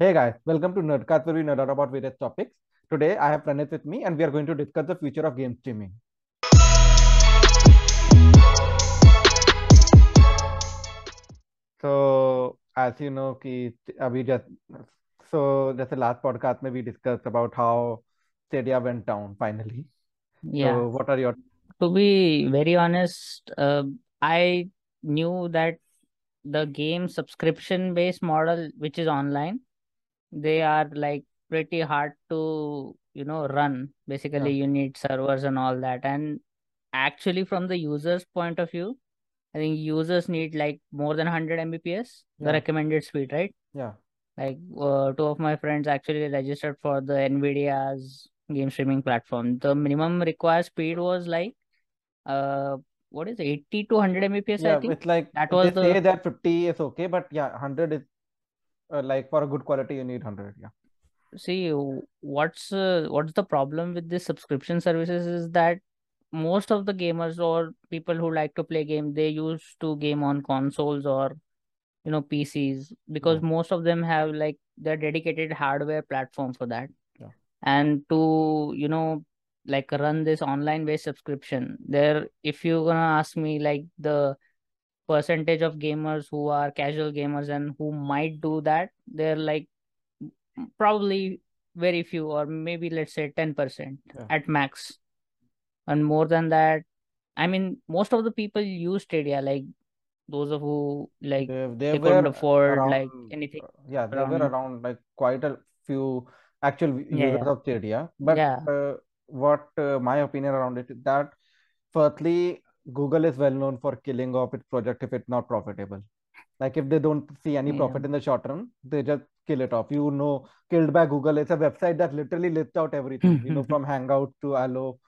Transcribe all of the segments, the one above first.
Hey guys, welcome to Nerdcast where we nerd out about various topics. Today I have Pranit with me and we are going to discuss the future of game streaming. So as you know, ki abhi just so that's the last podcast may we discussed about how Stadia went down finally. Yeah. So what are your to be very honest, uh, I knew that the game subscription based model which is online they are like pretty hard to, you know, run. Basically, yeah you need servers and all that. And actually, from the user's point of view, I think users need like more than 100 Mbps, the recommended speed, right? yeah Like uh, two of my friends actually registered for the NVIDIA's game streaming platform. The minimum required speed was like uh what is it, 80 to 100 Mbps, I yeah think. it's like That they was say that 50 is okay but yeah 100 is uh, like for a good quality you need 100 yeah. See what's uh, what's the problem with this subscription services is that most of the gamers or people who like to play game they used to game on consoles or you know PCs because yeah. most of them have like their dedicated hardware platform for that. yeah. And to you know like run this online based subscription, there if you're gonna ask me like the percentage of gamers who are casual gamers and who might do that, they're like probably very few or maybe let's say 10% yeah. at max. And more than that, I mean most of the people use Stadia like those of who like they they they couldn't were afford like around anything uh, yeah they were around. around like quite a few actual yeah users yeah of Stadia. But yeah. uh, what uh, my opinion around it is that firstly Google is well known for killing off its project if it's not profitable. Like if they don't see any yeah. profit in the short run they just kill it off. You know killed by Google it's a website that literally lists out everything you know from Hangout to Allo.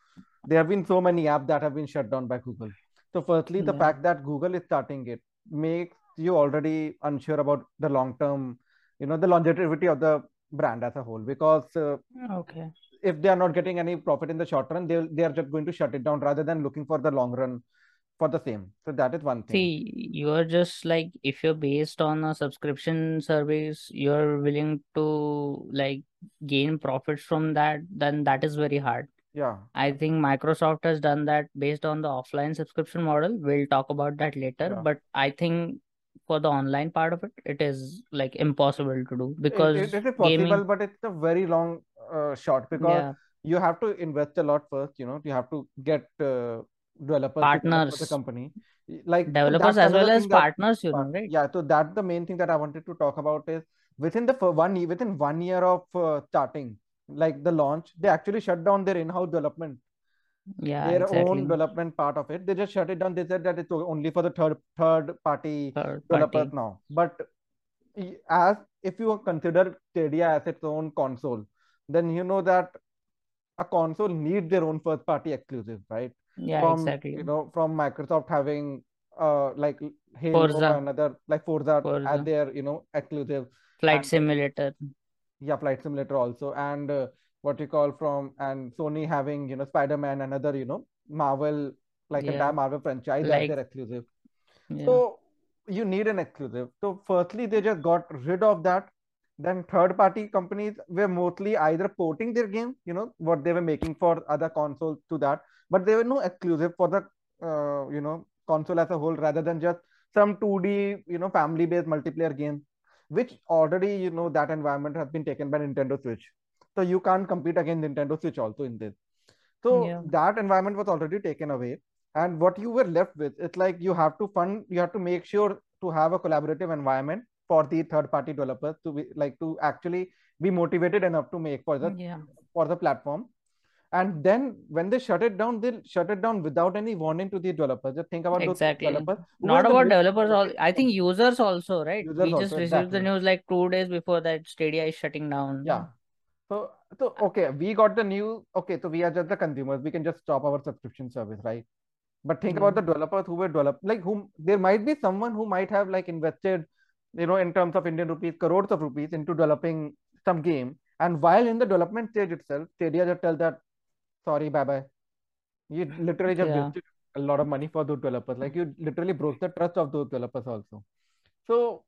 There have been so many apps that have been shut down by Google. So firstly the yeah. fact that Google is starting it makes you already unsure about the long term you know the longevity of the brand as a whole. Because uh, okay. if they are not getting any profit in the short run they they are just going to shut it down rather than looking for the long run for the same. So that is one thing. See you're just like if you're based on a subscription service you're willing to like gain profits from that then that is very hard. Yeah. I think Microsoft has done that based on the offline subscription model. We'll talk about that later, yeah. But I think for the online part of it, it is like impossible to do it, it, because it is possible gaming, but it's a very long uh, shot because yeah, you have to invest a lot first you know. You have to get uh, developers for the partners, company. Like developers as well as that partners, you know, right? yeah so that's the main thing that i wanted to talk about is within the one year within one year of uh, starting like the launch they actually shut down their in-house development. Yeah, their own development part of it. They just shut it down. They said that it's only for the third third party Third developers party. now. But as if you consider Stadia as its own console then you know that a console needs their own first party exclusive right Yeah, from you know from Microsoft having uh like Halo Forza, and other like Forza Forza, their you know exclusive Flight and Simulator. yeah flight simulator also. And uh, what you call from and sony having you know spider-man another you know marvel like entire Yeah, marvel franchise like, their exclusive. Yeah, so you need an exclusive. So firstly they just got rid of that then third party companies were mostly either porting their game you know what they were making for other consoles to that but they were no exclusive for the uh, you know console as a whole rather than just some 2d you know family based multiplayer game which already you know that environment has been taken by nintendo switch. So you can't compete against nintendo switch also in this. So yeah, that environment was already taken away. And what you were left with it's like you have to fund you have to make sure to have a collaborative environment for the third party developers to be like to actually be motivated enough to make for the yeah. for the platform and then when they shut it down they shut it down without any warning to the developers just think about those Exactly. developers Not about developers, all I think users also, right? users We just also received the news like two days before that Stadia is shutting down. yeah so so okay we got the news okay so we are just the consumers we can just stop our subscription service right but think Yeah, about mm-hmm. the developers who were developed like whom there might be someone who might have like invested you know in terms of indian rupees crores of rupees into developing some game. And while in the development stage itself stadia just tell that sorry bye bye. You literally just yeah, wasted a lot of money for those developers. Like you literally broke the trust of those developers also. So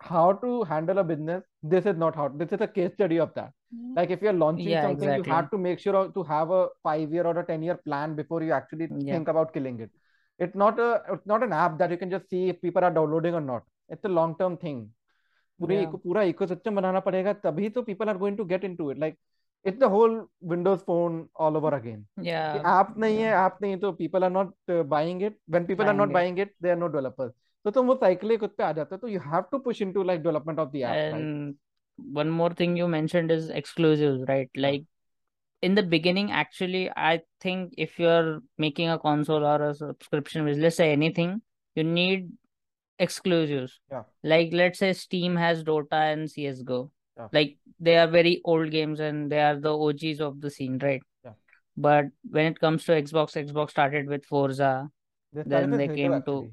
how to handle a business this is not how this is a case study of that. Mm-hmm. Like if you're launching Yeah, something you have to make sure to have a five year or a 10 year plan before you actually Yeah. think about killing it. It's not a it's not an app that you can just see if people are downloading or not it's a long term thing पूरे yeah. पूरा ecosystem बनाना पड़ेगा तभी तो people are going to get into it like it's the whole Windows phone all over again आप नहीं है आप नहीं तो people are not buying it when people are not buying it they are no developers तो तुम वो cycle खुद पे आ जाता है तो you have to push into like development of the app one more thing you mentioned is exclusives right like in the beginning actually i think if you're making a console or a subscription with let's say anything you need exclusives. Yeah. Like let's say Steam has Dota and CS:GO. Yeah. Like they are very old games and they are the OGs of the scene, right? Yeah. But when it comes to Xbox, Xbox started with Forza. they started Then with they Halo came to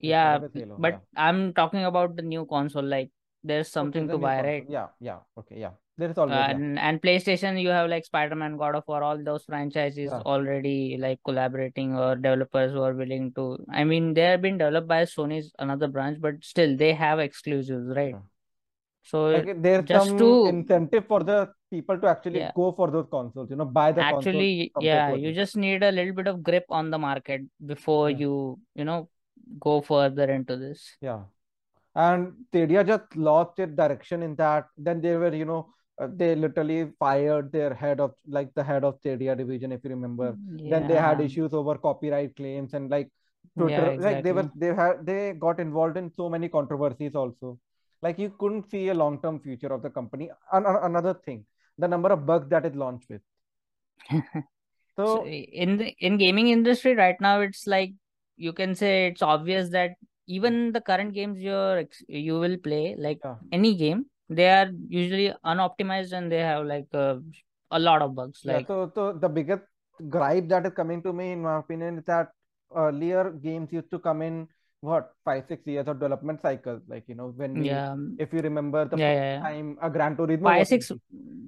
They yeah, but yeah. I'm talking about the new console. Like there's something to buy, right? yeah yeah okay yeah there is always yeah and and PlayStation, you have like Spider-Man, God of War, all those franchises Yeah. already like collaborating or developers who are willing to. I mean, they have been developed by Sony's another branch, but still they have exclusives, right? Yeah. So like there's just some to- incentive for the people to actually Yeah. go for those consoles you know buy the actually, yeah, you just need a little bit of grip on the market before you, you know, go further into this. Yeah. And Stadia just lost its direction in that. Then they were, you know, uh, they literally fired their head of like the head of Stadia division, if you remember. Then they had issues over copyright claims and like Yeah, Twitter, like they were they had they got involved in so many controversies also. Like you couldn't see a long-term future of the company. An- an- another thing, the number of bugs that it launched with. So So in the in gaming industry right now, it's like you can say it's obvious that even the current games you're you will play, like yeah, any game, they are usually unoptimized and they have like uh, a lot of bugs. yeah. Like So so the biggest gripe that is coming to me, in my opinion, is that earlier games used to come in what five six years of development cycle Like you know when we, yeah, if you remember the yeah, yeah, time a Gran Turismo Five was six.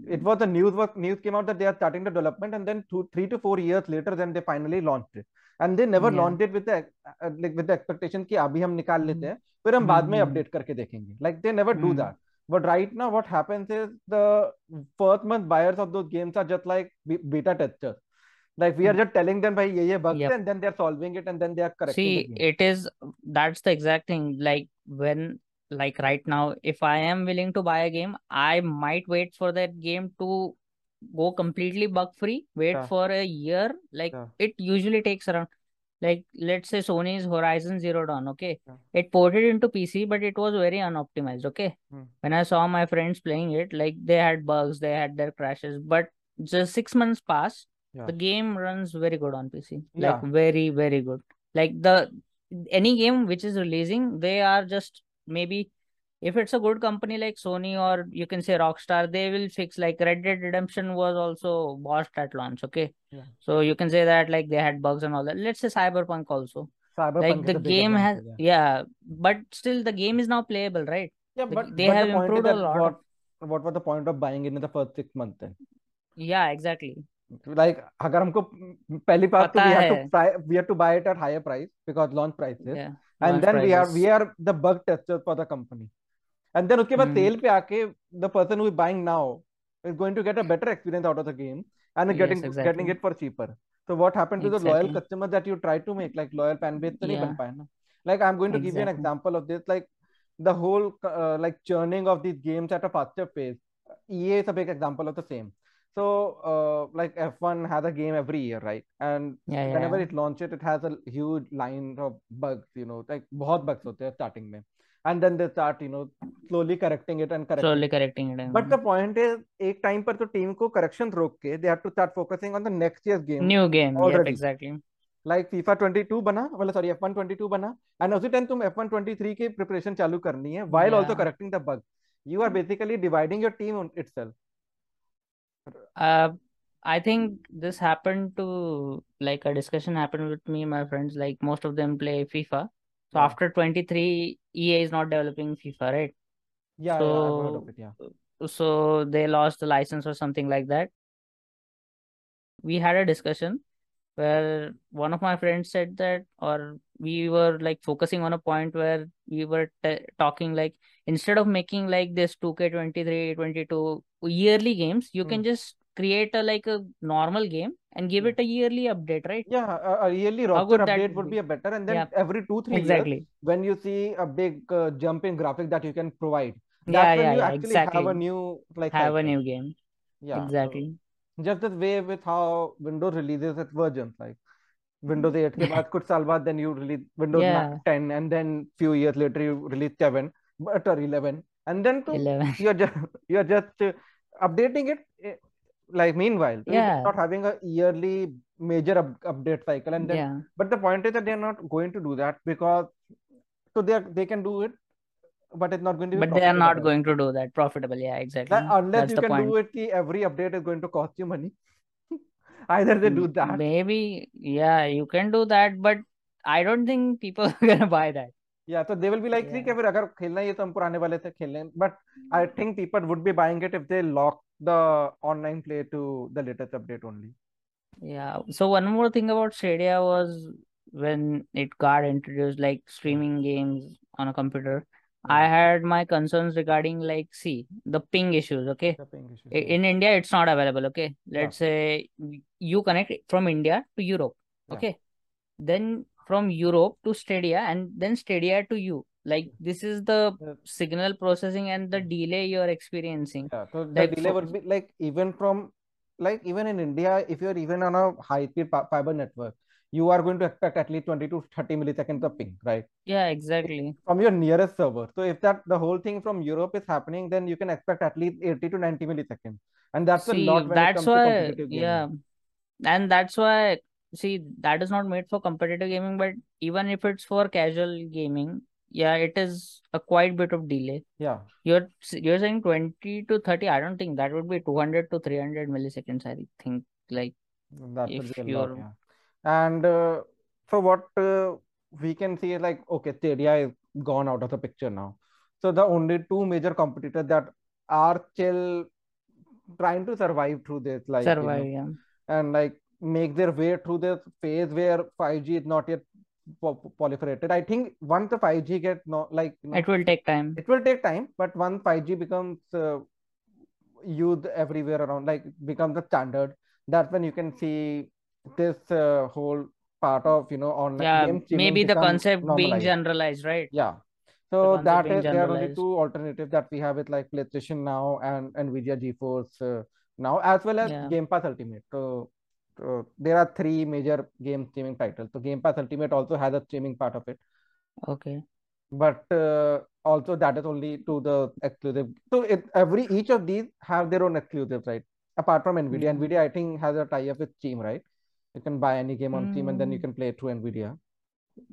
it was the news was news came out that they are starting the development and then two three to four years later then they finally launched it and they never Yeah. launched it with the uh, like with the expectation कि अभी हम निकाल लेते हम्म, हैं फिर हम बाद में हम्म, अपडेट करके देखेंगे like they never do hmm, that but right now what happens is the first month buyers of those games are just like be- beta testers like we are just telling them भाई ये ये bugs Yep. है and then they are solving it and then they are correcting the See, game it is that's the exact thing. Like when like right now, if I am willing to buy a game, I might wait for that game to go completely bug free. Wait Yeah. for a year. Like Yeah. it usually takes around like let's say Sony's Horizon Zero Dawn, okay? Yeah. It ported into PC, but it was very unoptimized, okay? Hmm. When I saw my friends playing it, like they had bugs, they had their crashes, but just six months passed, the game runs very good on PC. Like very, very good. Like the any game which is releasing, they are just maybe if it's a good company like Sony or you can say Rockstar, they will fix like Red Dead Redemption was also botched at launch, okay? Yeah. So you can say that like they had bugs and all that. Let's say Cyberpunk also. Cyberpunk Like is the a big game has example, yeah. yeah, but still the game is now playable, right? Yeah, The- but they but have the point is improved a that lot of what what was the point of buying it in the first six months then? yeah, exactly. Like अगर हमको पहली बात तो पता we have to है pri- we have to buy it at higher price because launch prices yeah, and launch then we are we prices. are the bug testers for the company and then उसके बाद Hmm. sale पे आके the person who is buying now is going to get a better experience out of the game and is Yes, getting getting exactly. it for cheaper so what happened to the loyal Exactly. customers that you try to make like loyal fan base तो नहीं बन Yeah, पाए ना like I'm going to give you an exactly. example of this like the whole uh, like churning of these games at a faster pace EA is a big example of the same so uh, like F1 has a game every year right and Yeah, yeah, whenever yeah. it launches it has a huge line of bugs you know like बहुत bugs होते हैं starting में and then they start you know slowly correcting it and correcting Slowly it correcting it. but and the point is एक time पर तो team को corrections रोक के they have to start focusing on the next year's game New game. Yep, already exactly. like FIFA 22 बना मतलब sorry F1 22 बना and उसी टाइम तुम F1 23 की preparation चालू करनी है while also Yeah. correcting the bugs you are basically dividing your team on itself Uh, I think this happened to like a discussion happened with me and my friends. Like most of them play FIFA. So yeah after 23, EA is not developing FIFA, right? yeah yeah heard of So it yeah so they lost the license or something like that. We had a discussion where one of my friends said that, or we were like focusing on a point where we were t- talking like instead of making like this 2K23, 22 yearly games, you can Hmm. just create a like a normal game and give Hmm. it a yearly update, right? Yeah, a, a yearly How roster good that update would would be. be a better, and then Yeah, every two, three years, exactly. when you see a big uh, jump in graphic that you can provide, Yeah, that's when yeah, you yeah, actually have a exactly. new like Have a cycle. new game. Yeah, so Exactly. just the way with how Windows releases its versions, like Windows 8 के बाद कुछ साल बाद then you release Windows Yeah, 10 and then few years later you release 7 but or 11 and then to 11. you're just you're just uh, updating it eh, like meanwhile so you're Yeah, not having a yearly major up, update cycle and then yeah. but the point is that they're not going to do that because so they are, they can do it but it's not going to be But they are profitable not then going to do that profitable. Yeah, that exactly. unless That's you the can point. do it ki every update is going to cost you money either they do M- that Maybe, yeah, you can do that, but I don't think people are gonna buy that. या तो they will be like ठीक है Yeah, फिर अगर खेलना है ये तो हम पुराने वाले से खेल लें but I think people would be buying it if they the online play to the latest update only. Yeah. So one more thing about Stadia was when it got introduced, like streaming games on a computer. I had my concerns regarding like see the ping issues. Okay, ping issues, in India it's not available. Okay, let's yeah. say you connect from India to Europe. Yeah. Okay, then from Europe to Stadia and then Stadia to you. Like this is the signal processing and the delay you're experiencing. yeah so the Like delay for would be like even from like even in India if you're even on a high speed fiber network you are going to expect at least 20 to 30 milliseconds of ping right? Yeah, exactly. from your nearest server. So if that the whole thing from Europe is happening then you can expect at least 80 to 90 milliseconds. And that's a lot that's why, yeah, and that's why, see, that is not made for competitive gaming, but even if it's for casual gaming, yeah, it is a quite bit of delay. yeah You're you're saying 20 to 30. I don't think that would be 200 to 300 milliseconds. I think like That would if be a lot, yeah. And uh, so what uh, we can see is like, okay, Stadia is gone out of the picture now. So the only two major competitors that are still trying to survive through this, like, you know, yeah. and like make their way through this phase where 5G is not yet proliferated. I think once the 5G get no, like, you know, It will take time. it will take time, but once 5G becomes uh, used everywhere around, like becomes the standard, that's when you can see this uh, whole part of you know online Yeah, game maybe the concept being generalized, right? Yeah. So that there are only two alternatives that we have with like PlayStation Now and Nvidia GeForce uh, Now, as well as Yeah. Game Pass Ultimate. So, so there are three major game streaming titles. So Game Pass Ultimate also has a streaming part of it Okay. but uh, also that is only to the exclusive. So it, every each of these have their own exclusives, right? Apart from Nvidia, Mm. Nvidia I think has a tie-up with Steam, right? You can buy any game on Steam and then you Mm, can play it through Nvidia.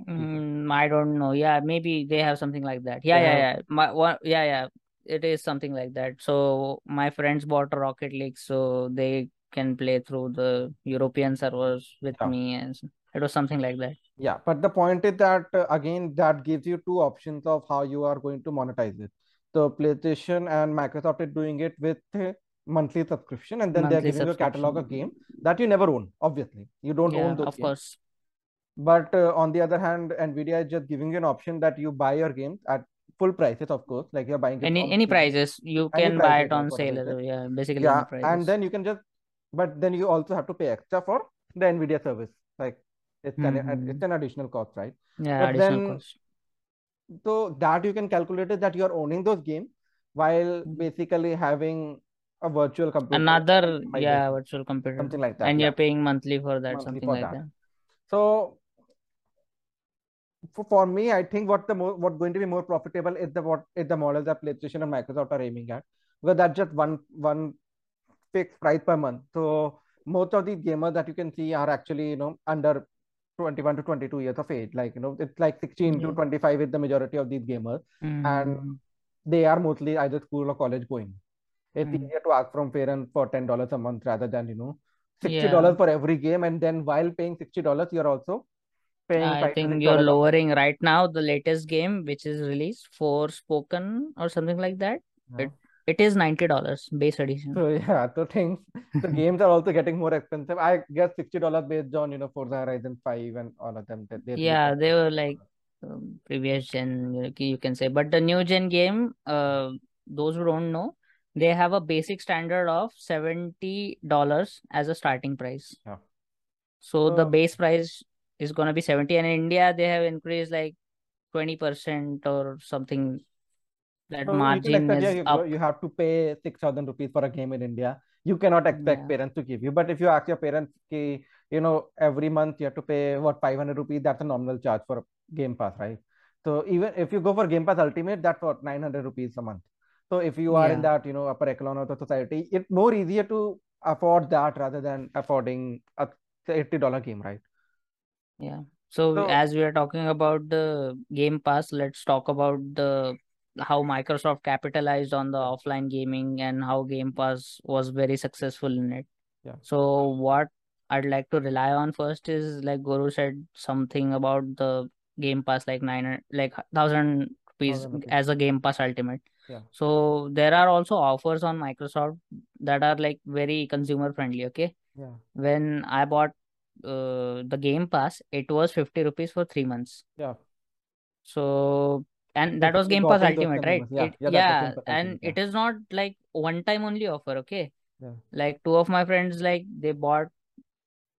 mm, I don't know. Yeah, maybe they have something like that. Yeah, They yeah, yeah. My one, yeah, yeah. It is something like that. So my friends bought Rocket League, so they can play through the European servers with yeah. me, and it was something like that. Yeah, but the point is that uh, again, that gives you two options of how you are going to monetize it. So PlayStation and Microsoft is doing it with uh, monthly subscription, and then they're giving you a catalog of game that you never own. Obviously, you don't Yeah, own those of games. course. But uh, on the other hand, Nvidia is just giving you an option that you buy your games at full prices, of course, like you're buying Any any prices you can buy it on sale Yeah, basically Yeah, and then you can just, but then you also have to pay extra for the Nvidia service. Like it's an Mm-hmm. it's an additional cost, right? Yeah, But additional then cost. so that you can calculate that you are owning those games while Mm. basically having a virtual computer Another, yeah, virtual computer, something like that. and Yeah, you're paying monthly for that, monthly something for like that. that. So for, for me, I think what the more what going to be more profitable is the what is the model that PlayStation and Microsoft are aiming at because that's just one one fixed price per month. So most of these gamers that you can see are actually you know under 21 to 22 years of age. Like you know it's like 16 to 25 is the majority of these gamers, and Mm-hmm. they are mostly either school or college going. It's Mm. easier to ask from parents for ten dollars a month rather than you know sixty Yeah. dollars for every game, and then while paying sixty dollars, you're also paying I think you're dollars a month. lowering right now the latest game which is released, Forspoken or something like that. Yeah. It it is ninety dollars base edition. So yeah, so things the games are also getting more expensive. I guess sixty dollars based on you know Forza Horizon Five and all of them. That they yeah, they were like um, previous gen, you can say, but the new gen game, uh, those who don't know, they have a basic standard of seventy dollars as a starting price. Yeah. So the base price is gonna be seventy, and in India they have increased like twenty percent or something that So margin expect, yeah, is you, up. you have to pay 6,000 rupees for a game in India. You cannot expect Yeah. parents to give you. But if you ask your parents, ki, you know, every month you have to pay what 500 rupees, that's a nominal charge for Game Pass, right? So even if you go for Game Pass Ultimate, that's what 900 rupees a month. So if you are in that, you know, upper echelon of the society, it's more easier to afford that rather than affording a $80 game, right? Yeah. So So as we are talking about the Game Pass, let's talk about the how Microsoft capitalized on the offline gaming and how Game Pass was very successful in it. Yeah. So what I'd like to rely on first is like Guru said something about the Game Pass like nine like thousand rupees 1,000 rupees. as a Game Pass Ultimate. Yeah. So there are also offers on Microsoft that are like very consumer friendly. Okay. yeah, When I bought uh, the Game Pass, it was 50 rupees for three months. yeah. So, and that was Game Pass got in those Ultimate, right? Yeah, It, yeah, yeah, and Ultimate. it is not like one time only offer, okay? Yeah. Like two of my friends, like they bought,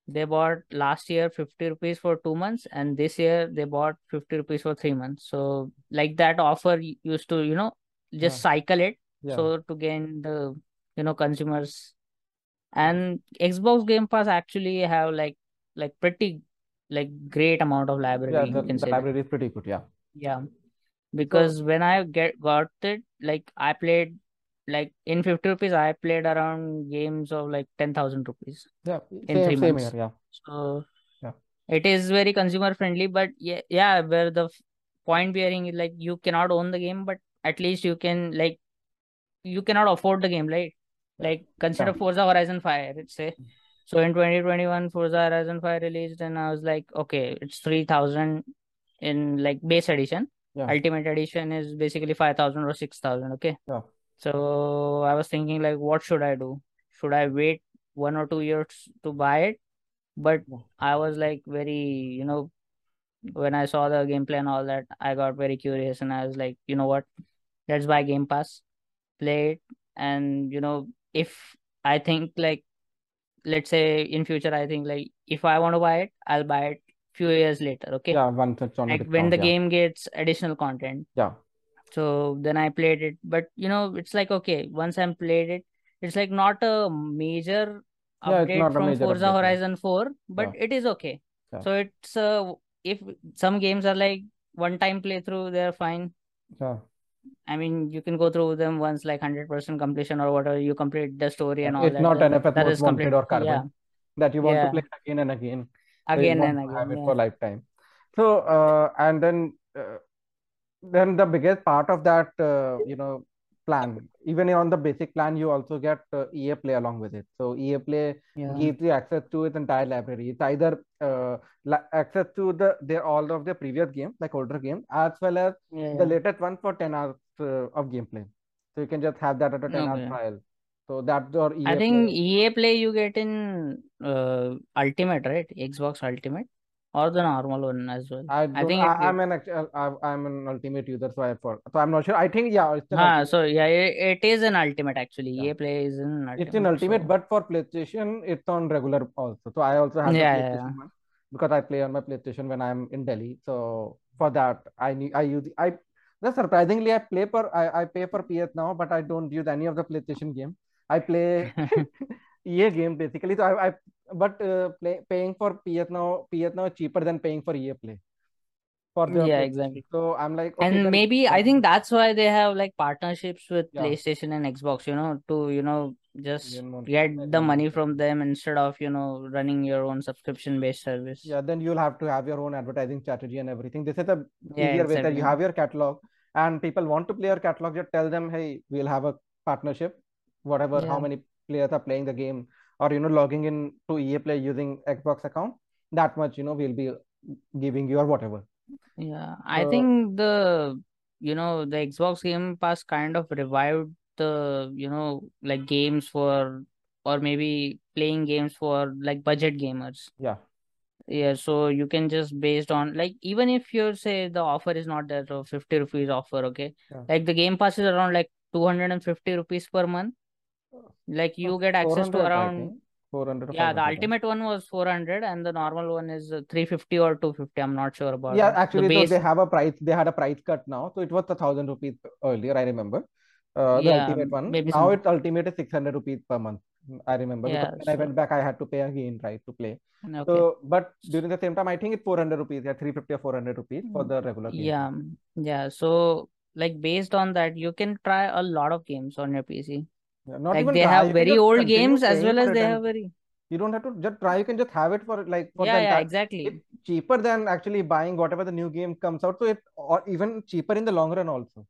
they bought last year 50 rupees for two months, and this year they bought 50 rupees for three months. So, like that offer used to, you know, just Yeah. cycle it Yeah. so to gain the, you know, consumers. And Xbox Game Pass actually have like, like pretty, like great amount of Yeah, library, the, you can the say library is pretty good. Yeah. Yeah Because when I get got it, like I played like in 50 rupees, I played around games of like 10,000 rupees yeah, in same three same months. here. Yeah. So Yeah. it is very consumer friendly, but yeah, yeah, where the point bearing is like you cannot own the game, but at least you can like you cannot afford the game, right? Like consider Yeah. Forza Horizon 5, let's say. Mm. So in 2021, Forza Horizon 5 released, and I was like, okay, it's 3,000 in like base edition. Yeah. Ultimate edition is basically 5,000 or 6,000. Okay. Yeah. So I was thinking, like, what should I do? Should I wait one or two years to buy it? But. I was like, very, you know, when I saw the gameplay and all that, I got very curious and I was like, you know what? Let's buy Game Pass, play it. And, you know, if I think like, let's say in future, I think like if I want to buy it, I'll buy it few years later. Okay. Yeah, once it's on Like when discount. the Yeah. game gets additional content. Yeah. So then I played it. But you know, it's like okay, once I'm played it, it's like not a major Yeah, update a from major Forza update. Horizon 4, but Yeah. it is okay. Yeah. So it's uh if some games are like one time playthrough, they're fine. Yeah. I mean, you can go through them once, like 100% completion or whatever, you complete the story and all It's that, not an NFS that Most complete. Or Carbon Yeah, that you want to play again and again. Again and to have again. it Yeah, for lifetime. So uh, and then uh, then the biggest part of that uh, you know plan, even on the basic plan, you also get uh, EA Play along with it. So EA Play yeah, gives you access to its entire library. It's either uh, la- access to the their all of their previous games, like older games, as well as yeah, the yeah. latest one for 10 hours uh, of gameplay. So you can just have that at a 10 hour Okay. trial. So that's your I think Play. EA Play you get in uh Ultimate, right? Xbox Ultimate or the normal one as well. I I think I, I'm an. I, I'm an ultimate user, so I for. So I'm not sure. I think yeah, it's an ah so yeah it, it is an Ultimate actually. Yeah. EA Play is an Ultimate. It's in Ultimate. So but for PlayStation, it's on regular also. So I also have yeah, yeah, yeah. One because I play on my PlayStation when I'm in Delhi. So for that, I. I use. I. Surprisingly, I play for. I, I pay for PS now, but I don't use any of the PlayStation game. I play EA game basically. So I. I but uh, play, paying for PS now. PS now cheaper than paying for EA Play for the Yeah, exactly. So I'm like, okay, And then maybe I think that's why they have like partnerships with yeah, PlayStation and Xbox, you know, to, you know, just get the money from them instead of, you know, running your own subscription-based service. Yeah, then you'll have to have your own advertising strategy and everything. This is a Yeah, easier way that you have your catalog and people want to play your catalog. Just tell them, hey, we'll have a partnership, whatever, how many players are playing the game, or you know, logging in to EA Play using Xbox account. That much, you know, we'll be giving you or whatever. Yeah, I So think the you know the Xbox Game Pass kind of revived the you know like games for or maybe playing games for like budget gamers yeah yeah so you can just based on like even if you say the offer is not there so 50 rupees offer okay Yeah. like the game pass is around like 250 rupees per month like you get access to around 400 yeah the ultimate one was 400 and the normal one is uh, 350 or 250 i'm not sure about yeah it. The actually so base they have a price they had a price cut now. So it was a thousand rupees earlier i remember. Uh, the Yeah, ultimate one. maybe now some- it's ultimate is 600 rupees per month i remember Yeah, because when i went back i had to pay again right to play. Okay so but during the same time i think it's 400 rupees yeah 350 or 400 rupees for the regular game. yeah yeah. So like based on that you can try a lot of games on your pc Yeah, not like even they try, have you very old games as well as they have very you don't have to just try you can just have it for like for yeah yeah exactly. it's cheaper than actually buying whatever the new game comes out so it or even cheaper in the long run also.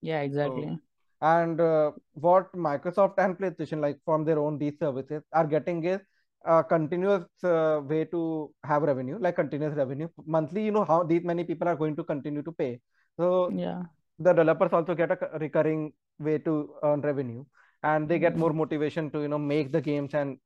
Yeah exactly. and uh, what Microsoft and PlayStation, like from their own these services, are getting is a continuous uh, way to have revenue, like continuous revenue. Monthly. You know how these many people are going to continue to pay. So yeah. the developers also get a recurring way to earn revenue, and they get hmm. more motivation to you know make the games and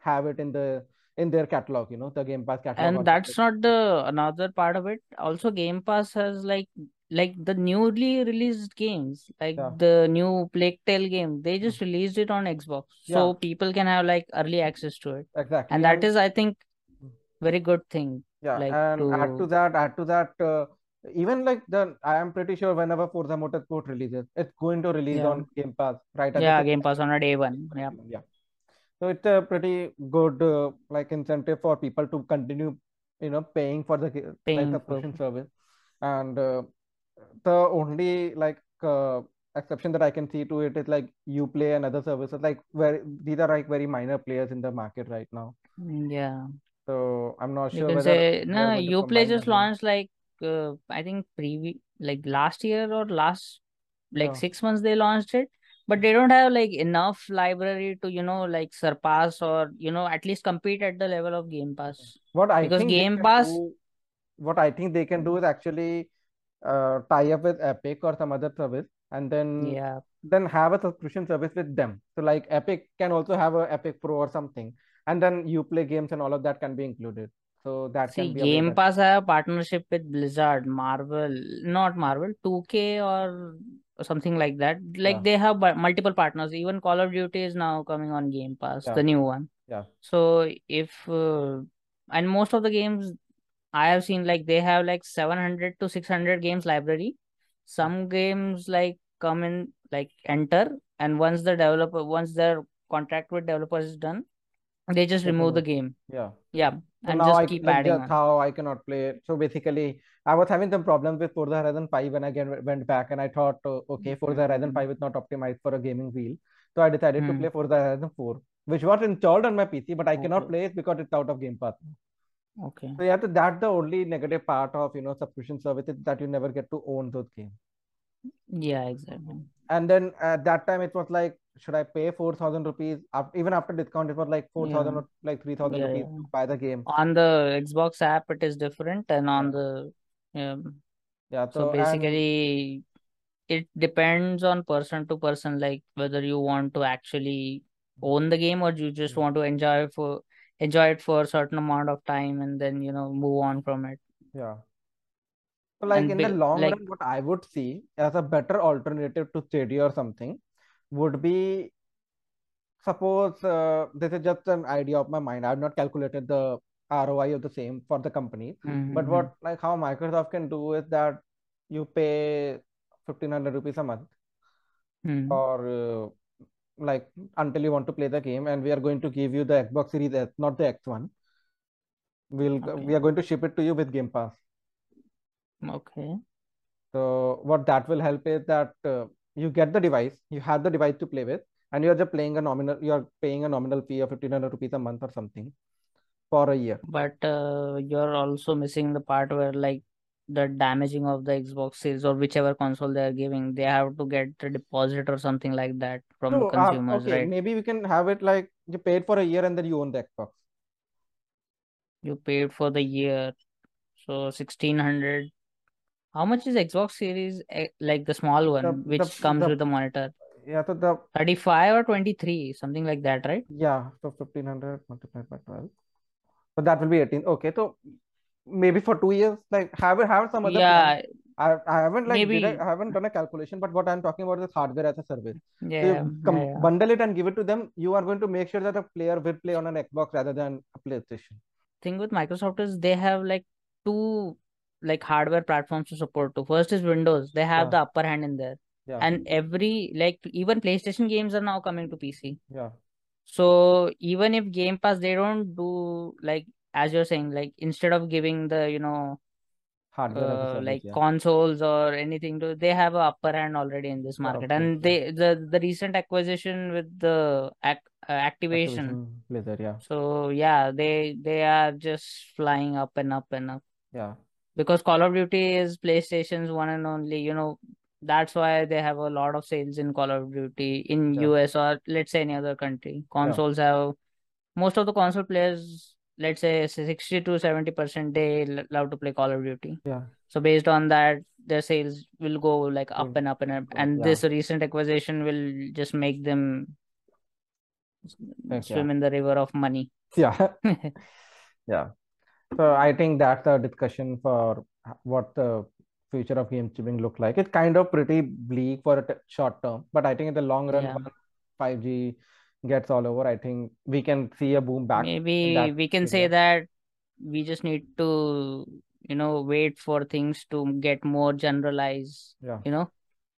have it in the in their catalog. You know the Game Pass catalog. and that's not the another part of it. Also game pass has like like the newly released games like Yeah. the new plague tale game they hmm. just released it on xbox. So people can have like early access to it. Exactly, and that is i think hmm. very good thing Yeah, like and add to to that, add to that, uh, even like the, I am pretty sure whenever Forza Motorsport releases, it's going to release Yeah. on Game Pass right yeah game pass on a day one yeah yeah. So it's a pretty good uh, like incentive for people to continue, you know, paying for the like Paying for- subscription service. And uh, the only like uh, exception that I can see to it is like Uplay and other services. Like very these are like very minor players in the market right now. Mm, yeah So I'm not sure. you can whether say no uplay just launched like uh, i think previ like last year or last like Yeah. six months they launched it but they don't have like enough library to you know like surpass or you know at least compete at the level of game pass What I Because think Game Pass- do, what I think they can do is actually uh, tie up with Epic or some other service, and then yeah then have a subscription service with them. So like Epic can also have a Epic Pro or something, and then you play games and all of that can be included. So that see can be a game pass have partnership with blizzard marvel not marvel 2k or something like that like Yeah. they have multiple partners even call of duty is now coming on game pass Yeah. the new one yeah So if uh, and most of the games I have seen like they have like 700 to 600 games library. Some games like come in like enter and once the developer once their contract with developers is done, they just remove the game. yeah. Yeah, and now just I keep adding that's how I cannot play it. So basically, I was having some problems with Forza Horizon 5 when I again went back and I thought, uh, okay, Forza Horizon 5 is not optimized for a gaming wheel. So I decided to Hmm. play Forza Horizon 4, which was installed on my PC, but I cannot Okay. play it because it's out of Game Pass. Okay. So yeah, that's the only negative part of you know subscription services that you never get to own those games. Yeah, exactly. And then at that time it was like, should I pay four thousand rupees? Even after discount, it was like four thousand Yeah. or like three thousand Yeah, rupees yeah. to buy the game. On the Xbox app, it is different, and on the yeah. Yeah. So So and basically, it depends on person to person, like whether you want to actually own the game or you just want to enjoy for enjoy it for a certain amount of time and then you know move on from it. yeah. So like And in the long like run, what I would see as a better alternative to Stadia or something would be suppose uh, this is just an idea of my mind. I've not calculated the ROI of the same for the company. But Mhm. what like how Microsoft can do is that you pay 1500 rupees a month Mhm. or uh, like until you want to play the game and we are going to give you the Xbox Series S, not the X1. We'll we are going to ship it to you with Game Pass. Okay. So what that will help is that uh, you get the device, you have the device to play with, and you're just playing a nominal, you're paying a nominal fee of 1500 rupees a month or something for a year. But uh, you're also missing the part where like the damaging of the Xbox Series or whichever console they are giving, they have to get the deposit or something like that from the So uh, okay, right? maybe we can have it like you paid for a year and then you own the Xbox. You paid for the year, so 1600. How much is Xbox Series like the small The one, which the comes the with the monitor? Yeah, so the 35 or 23, something like that, right? yeah, so 1500 multiplied by 12. So that will be 18. Okay, so maybe for two years, like have have some other plan. Yeah, I, I haven't like I. I haven't done a calculation, but what I'm talking about is hardware as a service. So Yeah, you yeah, com yeah. bundle it and give it to them. You are going to make sure that the player will play on an Xbox rather than a PlayStation. Thing with Microsoft is they have like two like hardware platforms to support to. First is Windows. They have Yeah, the upper hand in there. yeah, And every like even PlayStation games are now coming to PC. yeah, So even if Game Pass they don't do like as you're saying, like instead of giving the, you know, hardware uh, service. like Yeah, consoles or anything to they have a upper hand already in this market. of course. And they the the recent acquisition with the ac uh, Activision. Blizzard. Yeah, So yeah, they they are just flying up and up and up. yeah, because Call of Duty is PlayStation's one and only, you know, that's why they have a lot of sales in Call of Duty in yeah, US or let's say any other country. yeah, Consoles have most of the console players, let's say 60 to 70% they love to play Call of Duty. yeah. So based on that, their sales will go like up Going and up and up. And Yeah, this recent acquisition will just make them yeah, swim in the river of money. yeah, yeah. So I think that's a discussion for what the future of game streaming look like. It's kind of pretty bleak for a t short term, but I think in the long run, Yeah. 5G gets all over, I think we can see a boom back Maybe we can say that we just need to, you know, wait for things to get more generalized, Yeah, you know,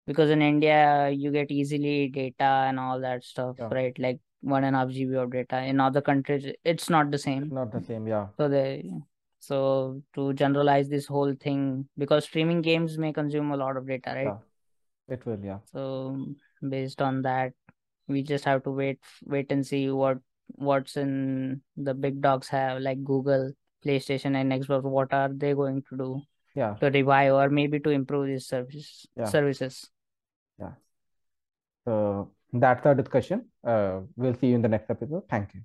because in India you get easily data and all that stuff, yeah. right? Like one and a half GB of data. In other countries, it's not the same. not the same. Yeah, So they, so to generalize this whole thing, because streaming games may consume a lot of data, right? yeah. It will. Yeah, So based on that, we just have to wait, wait and see what what's in the big dogs have, like Google, PlayStation, and Xbox. What are they going to do yeah, to revive or maybe to improve these service yeah, services? yeah. So that's our discussion. Uh, we'll see you in the next episode. Thank you.